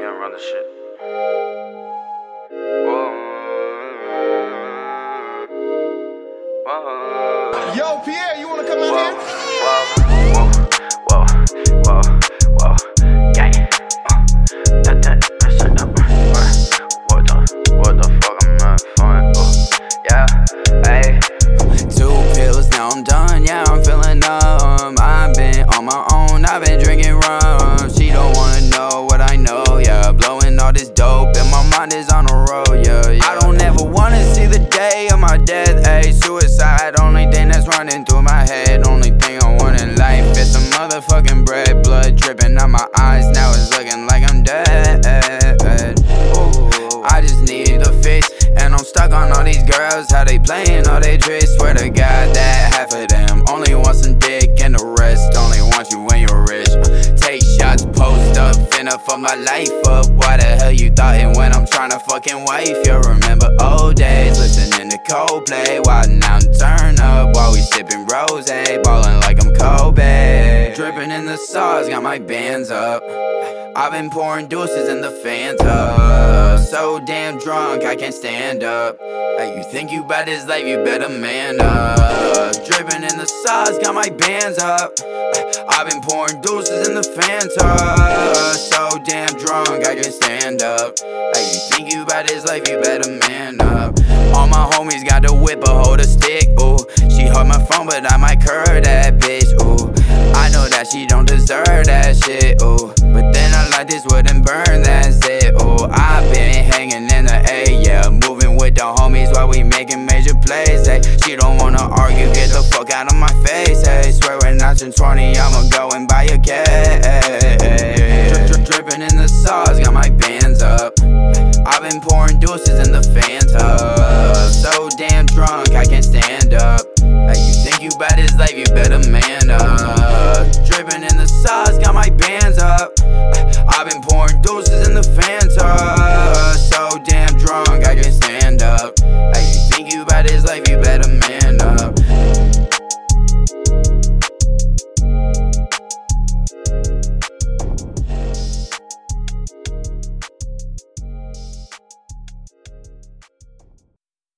Run this shit. Whoa. Whoa. Yo, Pierre, you wanna come in Whoa, here? whoa, whoa, whoa, whoa, whoa, gang. Uh, that, that, that's it, What the, what the fuck am I fine? Oh, yeah, hey. Two pills, now I'm done. Yeah, I'm feeling numb. I've been on my own, I've been drinking rum. She don't wanna know what I know, yeah. Blowing all this dope, and my mind is on the road, yeah. yeah. I don't ever wanna see the day of my death, ayy. Suicide, only thing that's running through my head. Only thing I want in life is some motherfucking bread. Blood dripping out my eyes, now it's looking like I'm dead. Ooh, I just need a fix, and I'm stuck on all these girls. How they playing all they tricks? Swear to God up, finna fuck my life up. Why the hell you thoughtin' when I'm tryna fucking wife? You remember old days, listening to Coldplay, while now turn up while we sipping rose, ballin' like I'm Kobe. Dripping in the sauce, got my bands up. I've been pouring deuces in the Fanta. So damn drunk, I can't stand up. Hey, you think you bad this life, you better man up. Dripping in the sauce, got my bands up. I've been pouring deuces in the Fanta. So damn drunk, I can't stand up. Hey, you think you bad this life, you better man up. All my homies got the whip, or hold a stick. Ooh, she hold my phone, but I might curve that bitch. Ooh, I know that she don't deserve that shit. Ooh, but then I like this and burn, that it. ways. She don't wanna argue, get the fuck out of my face, hey. Swear when I turn 20, I'ma go and buy a cake. Dripping in the sauce, got my bands up. I've been pouring deuces in the Fanta. So damn drunk, I can't stand